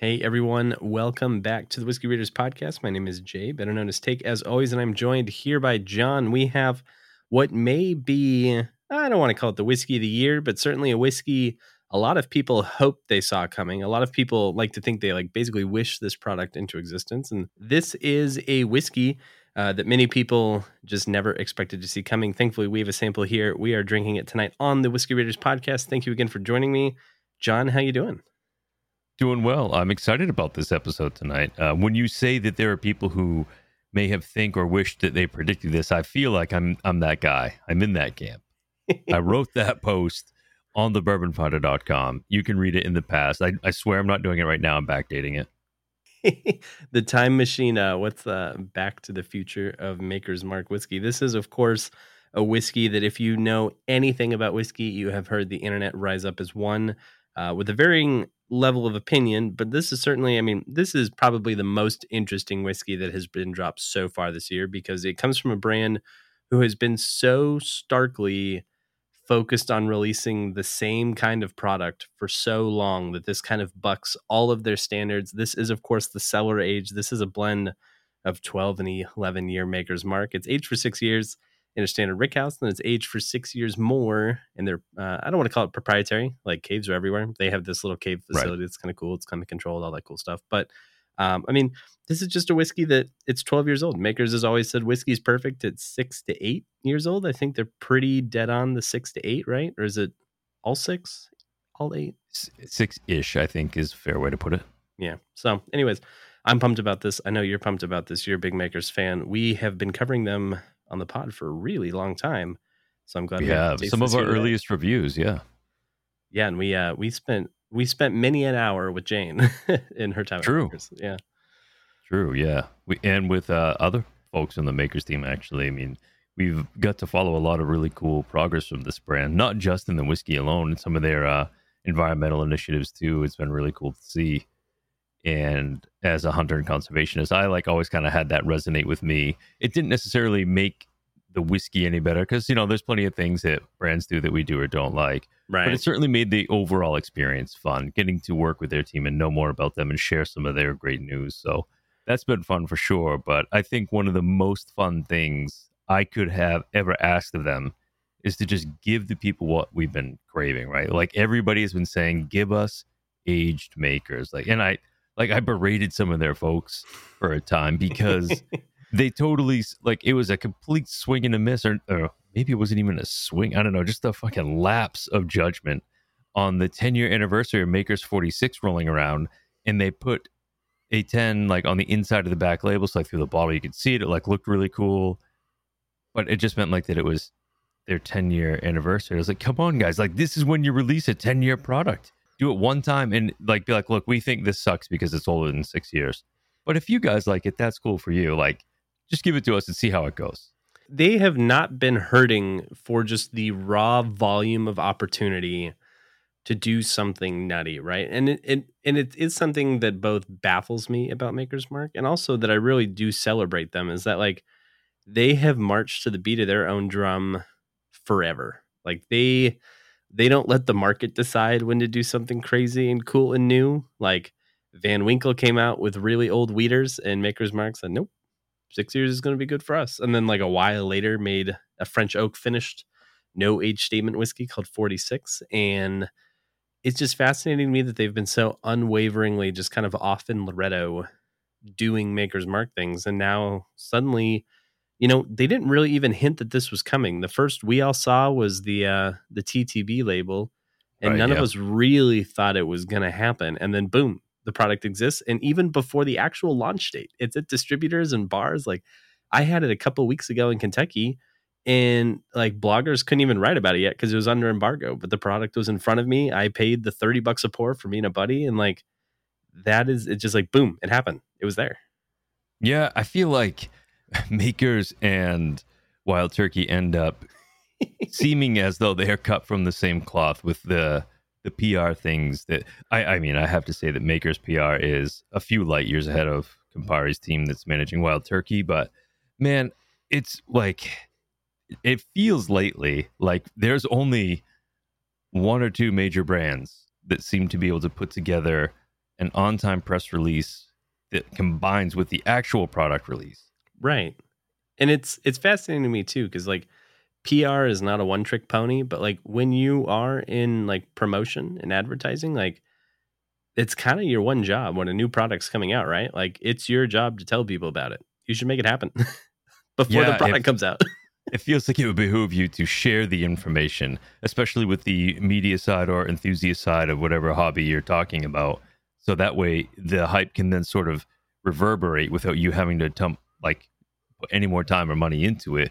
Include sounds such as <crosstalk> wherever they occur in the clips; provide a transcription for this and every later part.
Hey everyone, welcome back to the Whiskey Raiders podcast. My name is Jay, better known as Take, as always, and I'm joined here by John. We have what may be, I don't want to call it the whiskey of the year, but certainly a whiskey a lot of people hope they saw coming. A lot of people like to think they like basically wish this product into existence. And this is a whiskey uh, that many people just never expected to see coming. Thankfully, we have a sample here. We are drinking it tonight on the Whiskey Raiders podcast. Thank you again for joining me. John, how you doing? Doing well. I'm excited about this episode tonight. Uh, when you say that there are people who may have think or wished that they predicted this, I feel like I'm I'm that guy. I'm in that camp. I <laughs> wrote that post on the bourbonfinder.com. You can read it in the past. I, I swear I'm not doing it right now. I'm backdating it. <laughs> the time machine. Uh, what's the Back to the Future of Maker's Mark whiskey? This is, of course, a whiskey that if you know anything about whiskey, you have heard the internet rise up as one uh, with a varying level of opinion, but this is certainly, I mean, this is probably the most interesting whiskey that has been dropped so far this year because it comes from a brand who has been so starkly focused on releasing the same kind of product for so long that this kind of bucks all of their standards. This is, of course, the cellar age. This is a blend of 12 and 11 year maker's mark. It's aged for six years in a standard rick house, and it's aged for six years more. And they're uh, I don't want to call it proprietary, like caves are everywhere. They have this little cave facility. Right. It's kind of cool. It's kind of controlled, all that cool stuff. But um, I mean, this is just a whiskey that it's 12 years old. Makers has always said whiskey is perfect at six to eight years old. I think they're pretty dead on the six to eight, right? Or is it all six, all eight? Six ish, I think, is a fair way to put it. Yeah. So, anyways, I'm pumped about this. I know you're pumped about this. You're a big Makers fan. We have been covering them on the pod for a really long time. So I'm glad we, we have some of our earliest reviews. Yeah, yeah, and we uh we spent we spent many an hour with Jane <laughs> in her time. True. Yeah. True. Yeah. We and with uh, other folks on the makers team. Actually, I mean, we've got to follow a lot of really cool progress from this brand, not just in the whiskey alone, and some of their uh, environmental initiatives too. It's been really cool to see. And as a hunter and conservationist, I like always kind of had that resonate with me. It didn't necessarily make the whiskey any better because you know there's plenty of things that brands do that we do or don't like right. but it certainly made the overall experience fun getting to work with their team and know more about them and share some of their great news so that's been fun for sure but i think one of the most fun things i could have ever asked of them is to just give the people what we've been craving right? Like everybody has been saying give us aged makers like and i like I berated some of their folks for a time because <laughs> they totally like it was a complete swing and a miss, or, or maybe it wasn't even a swing. I don't know, just a fucking lapse of judgment on the 10 year anniversary of Makers 46 rolling around, and they put a 10 like on the inside of the back label, so like through the bottle you could see it. It like looked really cool, but it just meant like that it was their 10 year anniversary. I was like, come on, guys, like this is when you release a 10 year product do it one time and like be like, look, we think this sucks because it's older than six years. But if you guys like it, that's cool for you. Like, just give it to us and see how it goes. They have not been hurting for just the raw volume of opportunity to do something nutty, right? And it, it and it is something that both baffles me about Maker's Mark and also that I really do celebrate them is that like they have marched to the beat of their own drum forever. Like they they don't let the market decide when to do something crazy and cool and new. Like Van Winkle came out with really old wheaters, and Maker's Mark said, "Nope, six years is going to be good for us." And then like a while later, made a French oak finished, no age statement whiskey called Forty Six, and it's just fascinating to me that they've been so unwaveringly just kind of off in Loretto doing Maker's Mark things, and now suddenly you know, they didn't really even hint that this was coming. The first we all saw was the uh the TTB label, and right, none yeah. of us really thought it was going to happen. And then boom, the product exists and even before the actual launch date, it's at distributors and bars like I had it a couple weeks ago in Kentucky and like bloggers couldn't even write about it yet because it was under embargo, but the product was in front of me. I paid the 30 bucks a pour for me and a buddy and like that is it just like boom, it happened. It was there. Yeah, I feel like <laughs> makers and wild turkey end up <laughs> seeming as though they are cut from the same cloth with the the PR things that I, I mean I have to say that Maker's PR is a few light years ahead of Campari's team that's managing Wild Turkey, but man, it's like it feels lately like there's only one or two major brands that seem to be able to put together an on time press release that combines with the actual product release. Right. And it's it's fascinating to me too cuz like PR is not a one trick pony, but like when you are in like promotion and advertising like it's kind of your one job when a new product's coming out, right? Like it's your job to tell people about it. You should make it happen <laughs> before Yeah, the product if- comes out. <laughs> It feels like it would behoove you to share the information, especially with the media side or enthusiast side of whatever hobby you're talking about. So that way the hype can then sort of reverberate without you having to tum- like put any more time or money into it.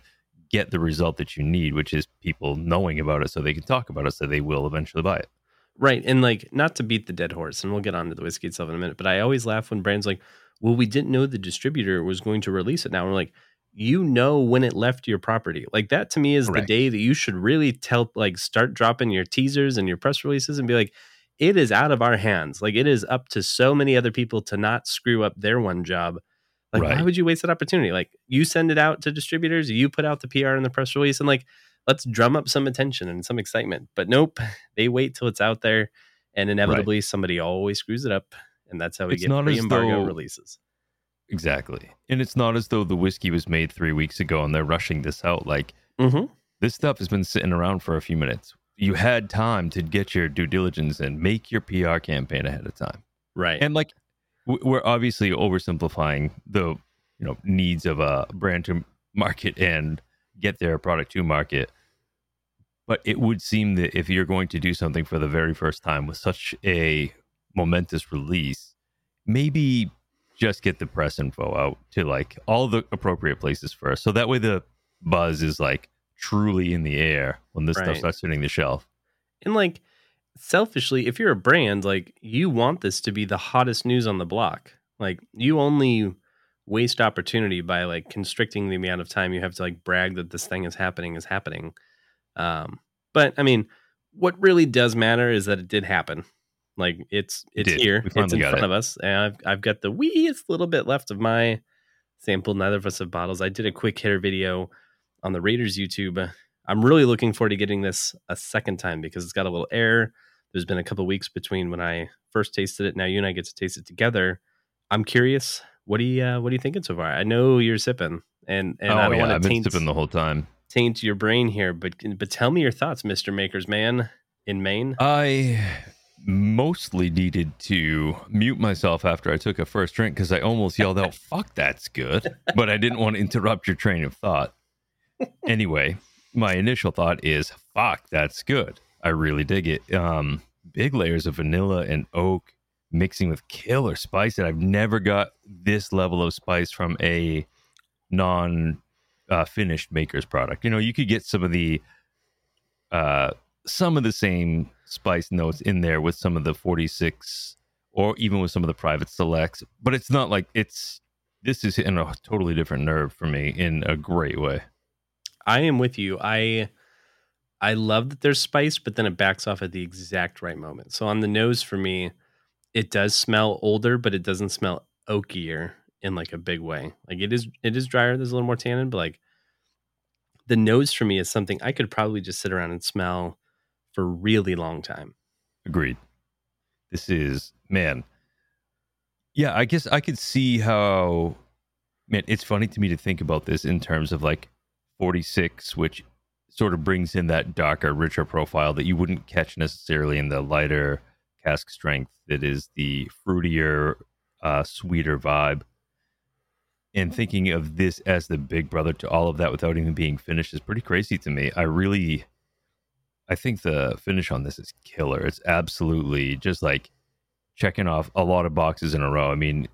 Get the result that you need, which is people knowing about it so they can talk about it so they will eventually buy it. Right. And like, not to beat the dead horse, and we'll get on to the whiskey itself in a minute, but I always laugh when brands like, well, we didn't know the distributor was going to release it now. We're like, you know when it left your property. Like that to me is Correct. the day that you should really tell, like, start dropping your teasers and your press releases and be like, it is out of our hands. Like it is up to so many other people to not screw up their one job. Like, why would you waste that opportunity? Like you send it out to distributors, you put out the PR and the press release, and like let's drum up some attention and some excitement. But nope, <laughs> they wait till it's out there, and inevitably somebody always screws it up, and that's how we It's get not as pre-embargo though- releases. Exactly. And it's not as though the whiskey was made three weeks ago and they're rushing this out. Like Mm-hmm. this stuff has been sitting around for a few minutes. You had time to get your due diligence and make your PR campaign ahead of time. Right. And like we're obviously oversimplifying the you know needs of a brand to market and get their product to market. But it would seem that if you're going to do something for the very first time with such a momentous release, maybe just get the press info out to like all the appropriate places first. So that way the buzz is like truly in the air when this Right. stuff starts hitting the shelf. And like selfishly, if you're a brand, like you want this to be the hottest news on the block. Like you only waste opportunity by like constricting the amount of time you have to like brag that this thing is happening is happening. Um, but I mean, what really does matter is that it did happen. Like it's it's did. here, it's in front it. of us, and I've I've got the weeest little bit left of my sample. Neither of us have bottles. I did a quick hitter video on the Raiders YouTube. I'm really looking forward to getting this a second time because it's got a little air. There's been a couple weeks between when I first tasted it. Now you and I get to taste it together. I'm curious. What do you uh, what are you thinking so far? I know you're sipping, and and I oh don't yeah, want I've to been taint sipping the whole time. taint your brain here, but but tell me your thoughts, Mister Makers Man in Maine. I mostly needed to mute myself after I took a first drink because I almost yelled out, <laughs> fuck, that's good. But I didn't want to interrupt your train of thought. Anyway, my initial thought is, fuck, that's good. I really dig it. Um, big layers of vanilla and oak mixing with killer spice that I've never got this level of spice from a non uh, finished maker's product. You know, you could get some of the uh, some of the same spice notes in there with some of the 46 or even with some of the private selects, but it's not like it's this is in a totally different nerve for me in a great way. I am with you. I I love that there's spice, but then it backs off at the exact right moment. So on the nose for me, it does smell older, but it doesn't smell oakier in like a big way. Like it is it is drier, there's a little more tannin, but like the nose for me is something I could probably just sit around and smell for a really long time. Agreed. This is man. Yeah, I guess I could see how man, it's funny to me to think about this in terms of like 46 which sort of brings in that darker, richer profile that you wouldn't catch necessarily in the lighter cask strength that is the fruitier, uh, sweeter vibe. And thinking of this as the big brother to all of that without even being finished is pretty crazy to me. I really I think the finish on this is killer. It's absolutely just like checking off a lot of boxes in a row. I mean,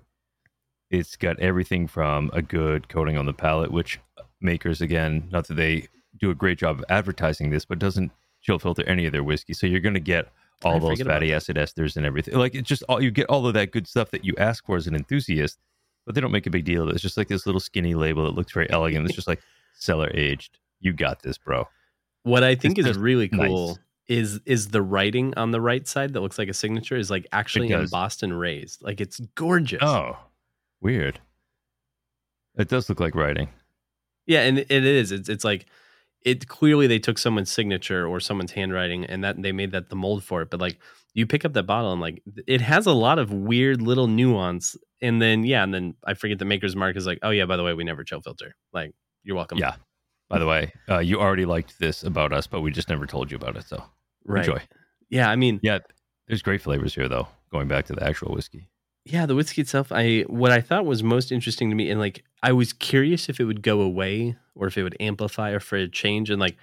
it's got everything from a good coating on the palate, which makers again, not that they do a great job of advertising this, but doesn't chill filter any of their whiskey. So you're going to get I all those forget about fatty acid esters and everything. Like it's just all you get all of that good stuff that you ask for as an enthusiast, but they don't make a big deal of it. It's just like this little skinny label that looks very elegant. It's just like <laughs> cellar aged. You got this, bro. What I think It's is really nice. cool is is the writing on the right side that looks like a signature is like actually embossed and raised. Like it's gorgeous. Oh, weird. It does look like writing. Yeah, and it is. It's it's like it clearly they took someone's signature or someone's handwriting and that they made that the mold for it. But like you pick up that bottle and like it has a lot of weird little nuance. And then yeah, and then I forget the maker's mark is like, oh yeah, by the way, we never chill filter. Like you're welcome. Yeah. By the way, uh, you already liked this about us, but we just never told you about it. So right. enjoy. Yeah, I mean, yeah, there's great flavors here though. Going back to the actual whiskey. Yeah, the whiskey itself, I what I thought was most interesting to me, and like I was curious if it would go away or if it would amplify or for a change. And like,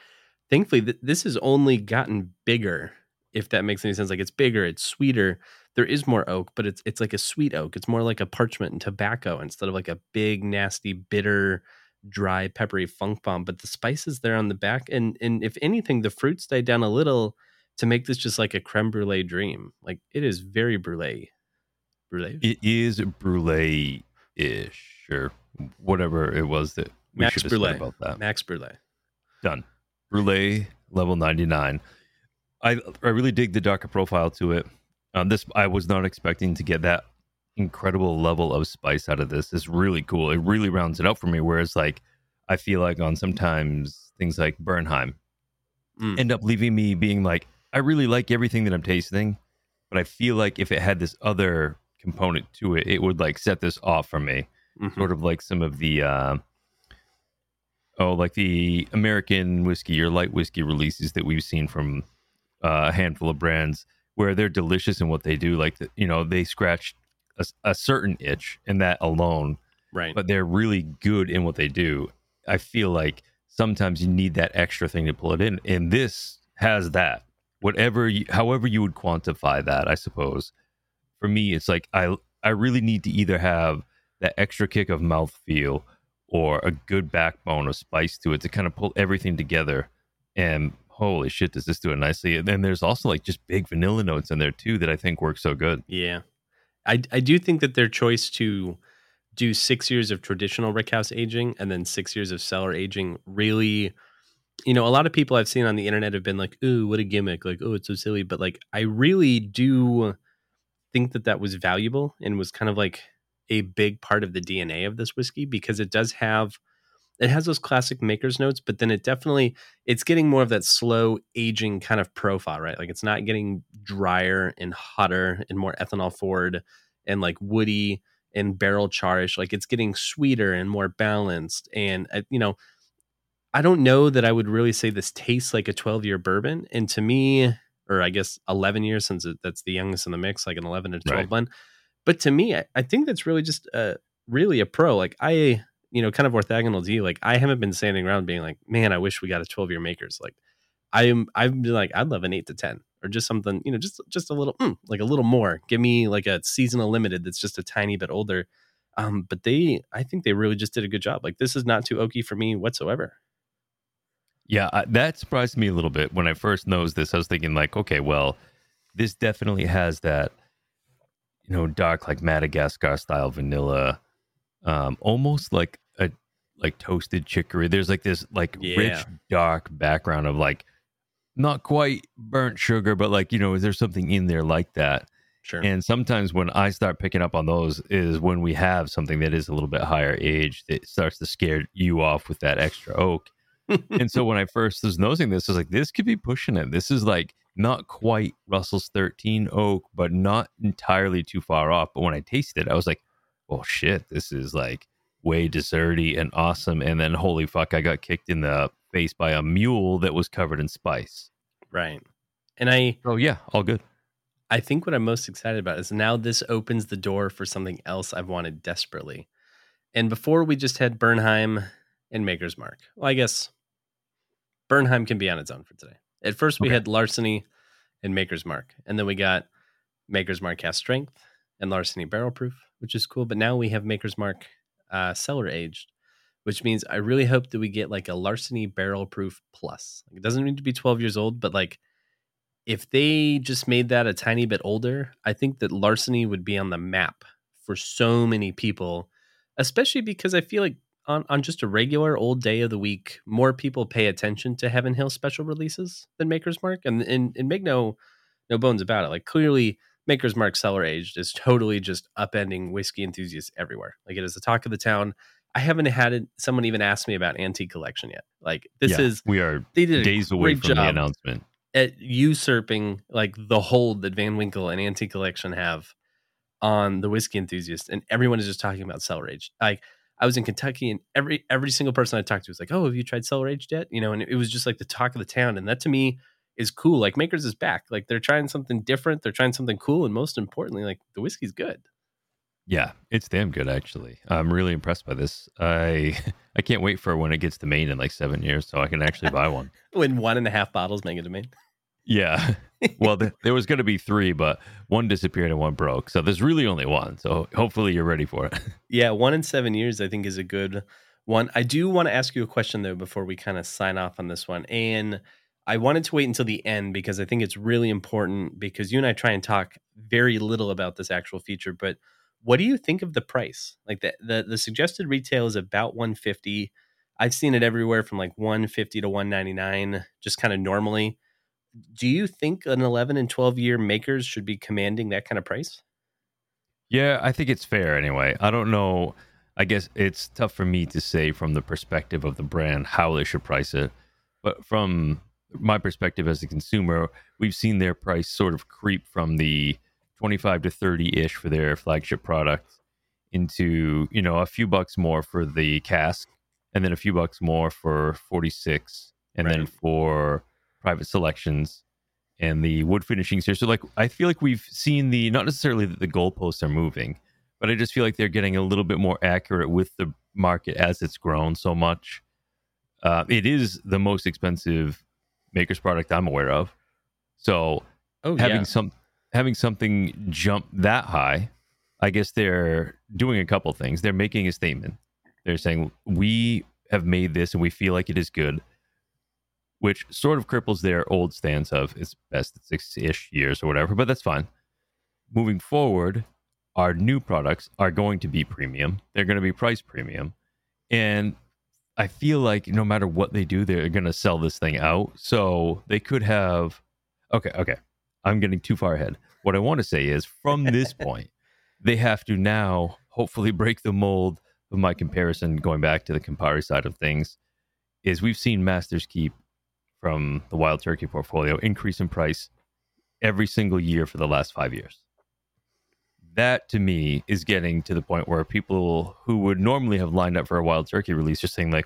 thankfully, th- this has only gotten bigger. If that makes any sense, like it's bigger, it's sweeter. There is more oak, but it's it's like a sweet oak. It's more like a parchment and tobacco instead of like a big, nasty, bitter, dry, peppery funk bomb. But the spices there on the back, and and if anything, the fruits died down a little to make this just like a creme brulee dream. Like it is very brulee brulee. It is brulee ish or whatever it was that we Max should have brulee. said about that. Max brulee. Done. Brulee level 99. I I really dig the darker profile to it. Um, this I was not expecting to get that incredible level of spice out of this. It's really cool. It really rounds it out for me. Whereas like I feel like on sometimes things like Bernheim Mm. end up leaving me being like, I really like everything that I'm tasting, but I feel like if it had this other component to it, it would like set this off for me. Mhm. Sort of like some of the uh, oh, like the American whiskey or light whiskey releases that we've seen from uh, a handful of brands where they're delicious in what they do. Like the, you know, they scratch a, a certain itch and that alone, Right. but they're really good in what they do. I feel like sometimes you need that extra thing to pull it in, and this has that. Whatever, you, however you would quantify that, I suppose. For me, it's like I I really need to either have that extra kick of mouthfeel or a good backbone of spice to it to kind of pull everything together. And holy shit, does this do it nicely? And then there's also like just big vanilla notes in there too that I think work so good. Yeah. I I do think that their choice to do six years of traditional rickhouse aging and then six years of cellar aging really you know, a lot of people I've seen on the internet have been like, "Ooh, what a gimmick!" Like, "Oh, it's so silly," but like, I really do think that that was valuable and was kind of like a big part of the DNA of this whiskey because it does have it has those classic maker's notes, but then it definitely it's getting more of that slow aging kind of profile, right? Like it's not getting drier and hotter and more ethanol forward and like woody and barrel charish. Like it's getting sweeter and more balanced. And uh, you know, I don't know that I would really say this tastes like a 12 year bourbon. And to me, or I guess 11 years since it, that's the youngest in the mix, like an 11 to 12 Right. blend. But to me, I, I think that's really just uh, really a pro. Like I, you know, kind of orthogonal to you. Like I haven't been standing around being like, man, I wish we got a 12 year makers. Like I am, I've been like, I'd love an eight to 10 or just something, you know, just, just a little, mm, like a little more. Give me like a seasonal limited that's just a tiny bit older. Um, but they, I think they really just did a good job. Like this is not too oaky for me whatsoever. Yeah, I, that surprised me a little bit when I first noticed this. I was thinking like, okay, well, this definitely has that, you know, dark like Madagascar style vanilla, um, almost like a like toasted chicory. There's like this like Yeah. rich dark background of like not quite burnt sugar, but like you know, is there something in there like that? Sure. And sometimes when I start picking up on those is when we have something that is a little bit higher age that starts to scare you off with that extra oak. And so when I first was noticing this, I was like, this could be pushing it. This is like not quite Russell's 13 oak, but not entirely too far off. But when I tasted it, I was like, oh shit, this is like way desserty and awesome. And then holy fuck, I got kicked in the face by a mule that was covered in spice. right. And I, Oh yeah, all good. I think what I'm most excited about is now this opens the door for something else I've wanted desperately. And before we just had Bernheim and Maker's Mark. Well, I guess Bernheim can be on its own for today. At first, we Okay. had Larceny and Maker's Mark, and then we got Maker's Mark Cask Strength and Larceny Barrel Proof, which is cool. But now we have Maker's Mark uh, Cellar Aged, which means I really hope that we get like a Larceny Barrel Proof Plus. Like, it doesn't need to be 12 years old, but like if they just made that a tiny bit older, I think that larceny would be on the map for so many people, especially because I feel like on, on just a regular old day of the week, more people pay attention to Heaven Hill special releases than Maker's Mark. And, and, and make no, no bones about it. Like clearly, Maker's Mark Cellar Aged is <laughs> totally just upending whiskey enthusiasts everywhere. Like it is the talk of the town. I haven't had it, someone even ask me about Antique Collection yet. Like this Yeah, is we are they did days away from the announcement. at usurping like the hold that Van Winkle and Antique Collection have on the whiskey enthusiast, and everyone is just talking about cellar aged. Like I was in Kentucky, and every every single person I talked to was like, "Oh, have you tried cellar aged yet?" You know, and it was just like the talk of the town, and that to me is cool. Like Makers is back. Like they're trying something different. They're trying something cool, and most importantly, like the whiskey's good. Yeah, it's damn good actually. I'm really impressed by this. I <laughs> I can't wait for when it gets to Maine in like seven years, so I can actually buy one. <laughs> when one and a half bottles make it to Maine. Yeah. <laughs> Well, th- there was going to be three, but one disappeared and one broke. So there's really only one. So hopefully you're ready for it. <laughs> Yeah, one in seven years, I think, is a good one. I do want to ask you a question though before we kind of sign off on this one, and I wanted to wait until the end because I think it's really important because you and I try and talk very little about this actual feature, but what do you think of the price? Like the the, the suggested retail is about 150. I've seen it everywhere from like 150 to 199, just kind of normally. Do you think an 11 and 12 year makers should be commanding that kind of price? Yeah, I think it's fair anyway. I don't know. I guess it's tough for me to say from the perspective of the brand how they should price it. But from my perspective as a consumer, we've seen their price sort of creep from the 25 to 30 ish for their flagship product into, you know, a few bucks more for the cask and then a few bucks more for 46 and then for private selections and the wood finishings here. So like I feel like we've seen the not necessarily that the goalposts are moving, but I just feel like they're getting a little bit more accurate with the market as it's grown so much. Uh, it is the most expensive maker's product I'm aware of. So Oh, having yeah. some having something jump that high, I guess they're doing a couple things. They're making a statement. They're saying we have made this and we feel like it is good, which sort of cripples their old stance of it's best at six ish years or whatever. But that's fine. Moving forward, our new products are going to be premium. They're going to be price premium, and I feel like no matter what they do, they're going to sell this thing out. So they could have. Okay, okay. I'm getting too far ahead. What I want to say is from this <laughs> point, they have to now hopefully break the mold of my comparison going back to the Campari side of things. Is we've seen Masters Keep from the Wild Turkey portfolio increase in price every single year for the last five years. That to me is getting to the point where people who would normally have lined up for a Wild Turkey release are saying, like,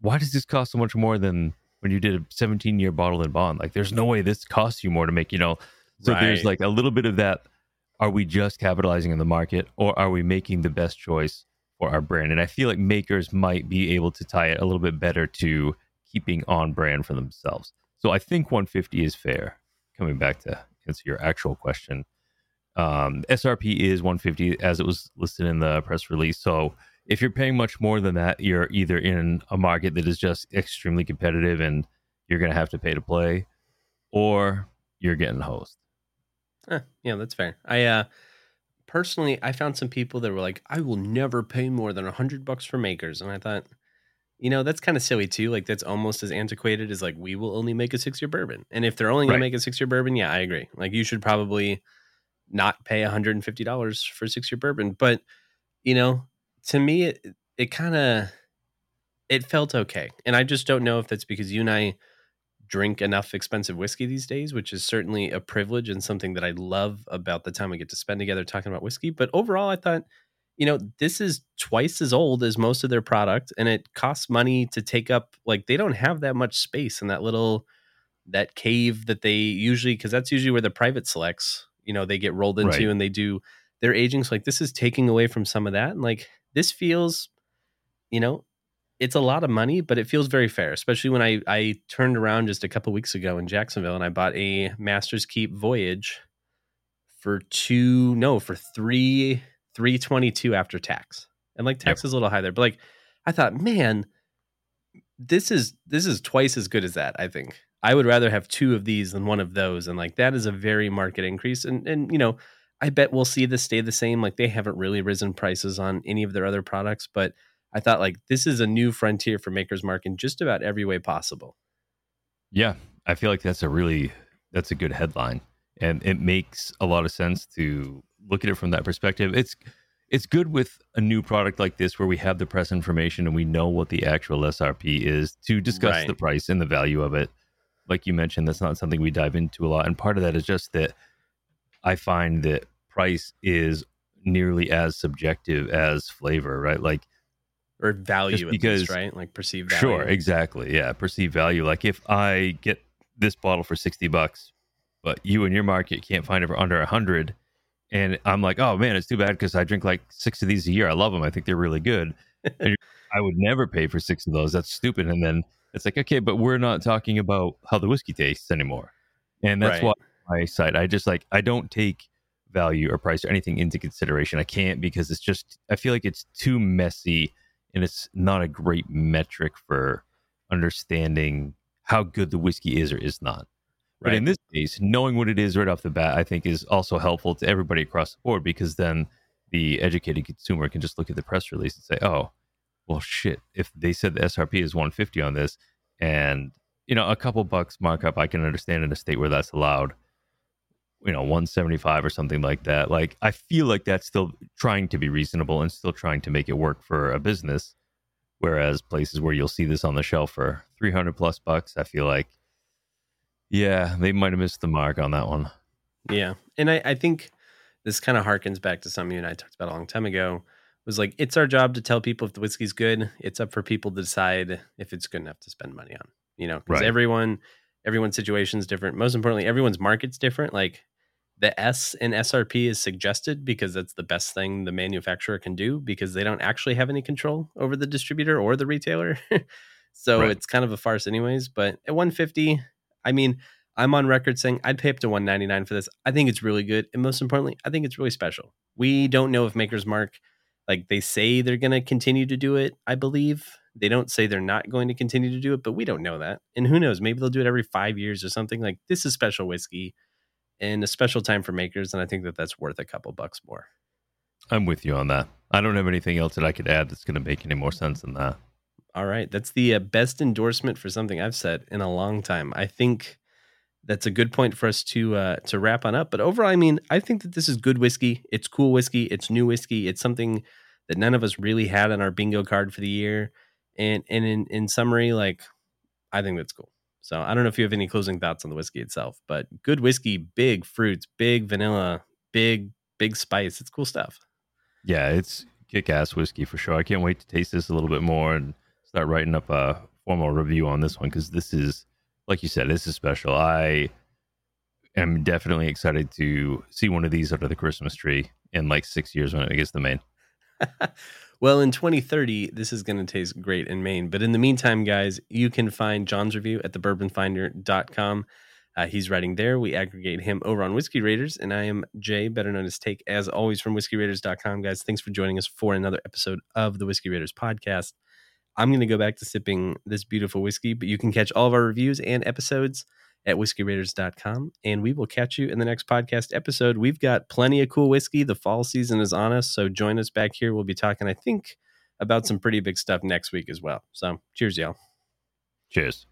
why does this cost so much more than when you did a 17 year bottle in bond? Like, there's no way this costs you more to make, you know. So there's like a little bit of that. Are we just capitalizing on the market or are we making the best choice for our brand? And I feel like makers might be able to tie it a little bit better to keeping on brand for themselves. So I think 150 is fair. Coming back to answer your actual question, um, SRP is 150 as it was listed in the press release. So if you're paying much more than that, you're either in a market that is just extremely competitive and you're going to have to pay to play, or you're getting hosed. Eh, yeah, that's fair. I uh personally I found some people that were like, I will never pay more than a hundred bucks for makers. And I thought, you know, that's kind of silly too. Like that's almost as antiquated as like we will only make a six year bourbon. And if they're only gonna Right. make a six year bourbon, yeah, I agree. Like you should probably not pay $150 for six year bourbon. But you know, to me it it kind of it felt okay. And I just don't know if that's because you and I drink enough expensive whiskey these days, which is certainly a privilege and something that I love about the time we get to spend together talking about whiskey. But overall, I thought, you know, this is twice as old as most of their product, and it costs money to take up. Like they don't have that much space in that little that cave that they usually because that's usually where the private selects, you know, they get rolled into Right. and they do their aging. So like this is taking away from some of that, and like this feels, you know, it's a lot of money, but it feels very fair, especially when I I turned around just a couple weeks ago in Jacksonville and I bought a Masters Keep Voyage for two no for three three twenty two after tax, and like tax is a little high there, but like I thought, man, this is this is twice as good as that. I think I would rather have two of these than one of those, and like that is a very market increase, and and you know. I bet we'll see this stay the same. Like they haven't really risen prices on any of their other products, but I thought like this is a new frontier for Maker's Mark in just about every way possible. Yeah, I feel like that's a really that's a good headline, and it makes a lot of sense to look at it from that perspective. It's it's good with a new product like this where we have the press information and we know what the actual SRP is to discuss Right. the price and the value of it. like you mentioned, that's not something we dive into a lot. And part of that is just that I find that price is nearly as subjective as flavor, right? Like or value because least, right like perceived value. sure exactly yeah perceived value like if i get this bottle for 60 bucks but you in your market can't find it for under 100 and i'm like oh man it's too bad because i drink like six of these a year. I love them i think they're really good. <laughs> I would never pay for six of those. That's stupid. And then it's like okay but we're not talking about how the whiskey tastes anymore. And that's right. why i side i just like i don't take value or price or anything into consideration. I can't because it's just i feel like it's too messy and it's not a great metric for understanding how good the whiskey is or is not. Right. But in this case, knowing what it is right off the bat, I think is also helpful to everybody across the board because then the educated consumer can just look at the press release and say, "Oh, well, shit! If they said the SRP is 150 on this, and you know, a couple bucks markup, I can understand in a state where that's allowed you know 175 or something like that like i feel like that's still trying to be reasonable and still trying to make it work for a business whereas places where you'll see this on the shelf for 300 plus bucks i feel like yeah they might have missed the mark on that one yeah and i, I think this kind of harkens back to something you and i talked about a long time ago was like it's our job to tell people if the whiskey's good it's up for people to decide if it's good enough to spend money on you know because right. everyone everyone's situation is different most importantly everyone's market's different like the S in SRP is suggested because that's the best thing the manufacturer can do because they don't actually have any control over the distributor or the retailer. <laughs> so right. it's kind of a farce anyways, but at 150, I mean, I'm on record saying I'd pay up to 199 for this. I think it's really good and most importantly, I think it's really special. We don't know if Maker's Mark like they say they're going to continue to do it, I believe. They don't say they're not going to continue to do it, but we don't know that. And who knows, maybe they'll do it every 5 years or something like this is special whiskey and a special time for makers. And I think that that's worth a couple bucks more. I'm with you on that. I don't have anything else that I could add that's going to make any more sense than that. All right. That's the uh, best endorsement for something I've said in a long time. I think that's a good point for us to uh, to wrap on up. But overall, I mean, I think that this is good whiskey. It's cool whiskey. It's new whiskey. It's something that none of us really had on our bingo card for the year. And and in in summary, like I think that's cool. So I don't know if you have any closing thoughts on the whiskey itself, but good whiskey, big fruits, big vanilla, big big spice. It's cool stuff. Yeah, it's kick ass whiskey for sure. I can't wait to taste this a little bit more and start writing up a formal review on this one because this is, like you said, this is special. I am definitely excited to see one of these under the Christmas tree in like six years when it gets the Maine. <laughs> Well, in 2030, this is going to taste great in Maine. But in the meantime, guys, you can find John's review at thebourbonfinder.com. Uh, he's writing there. We aggregate him over on Whiskey Raiders. And I am Jay, better known as Take, as always, from whiskey whiskeyraiders.com. Guys, thanks for joining us for another episode of the Whiskey Raiders podcast. I'm going to go back to sipping this beautiful whiskey, but you can catch all of our reviews and episodes at whiskeyraiders.com. And we will catch you in the next podcast episode. We've got plenty of cool whiskey. The fall season is on us. So join us back here. We'll be talking, I think, about some pretty big stuff next week as well. So cheers, y'all. Cheers.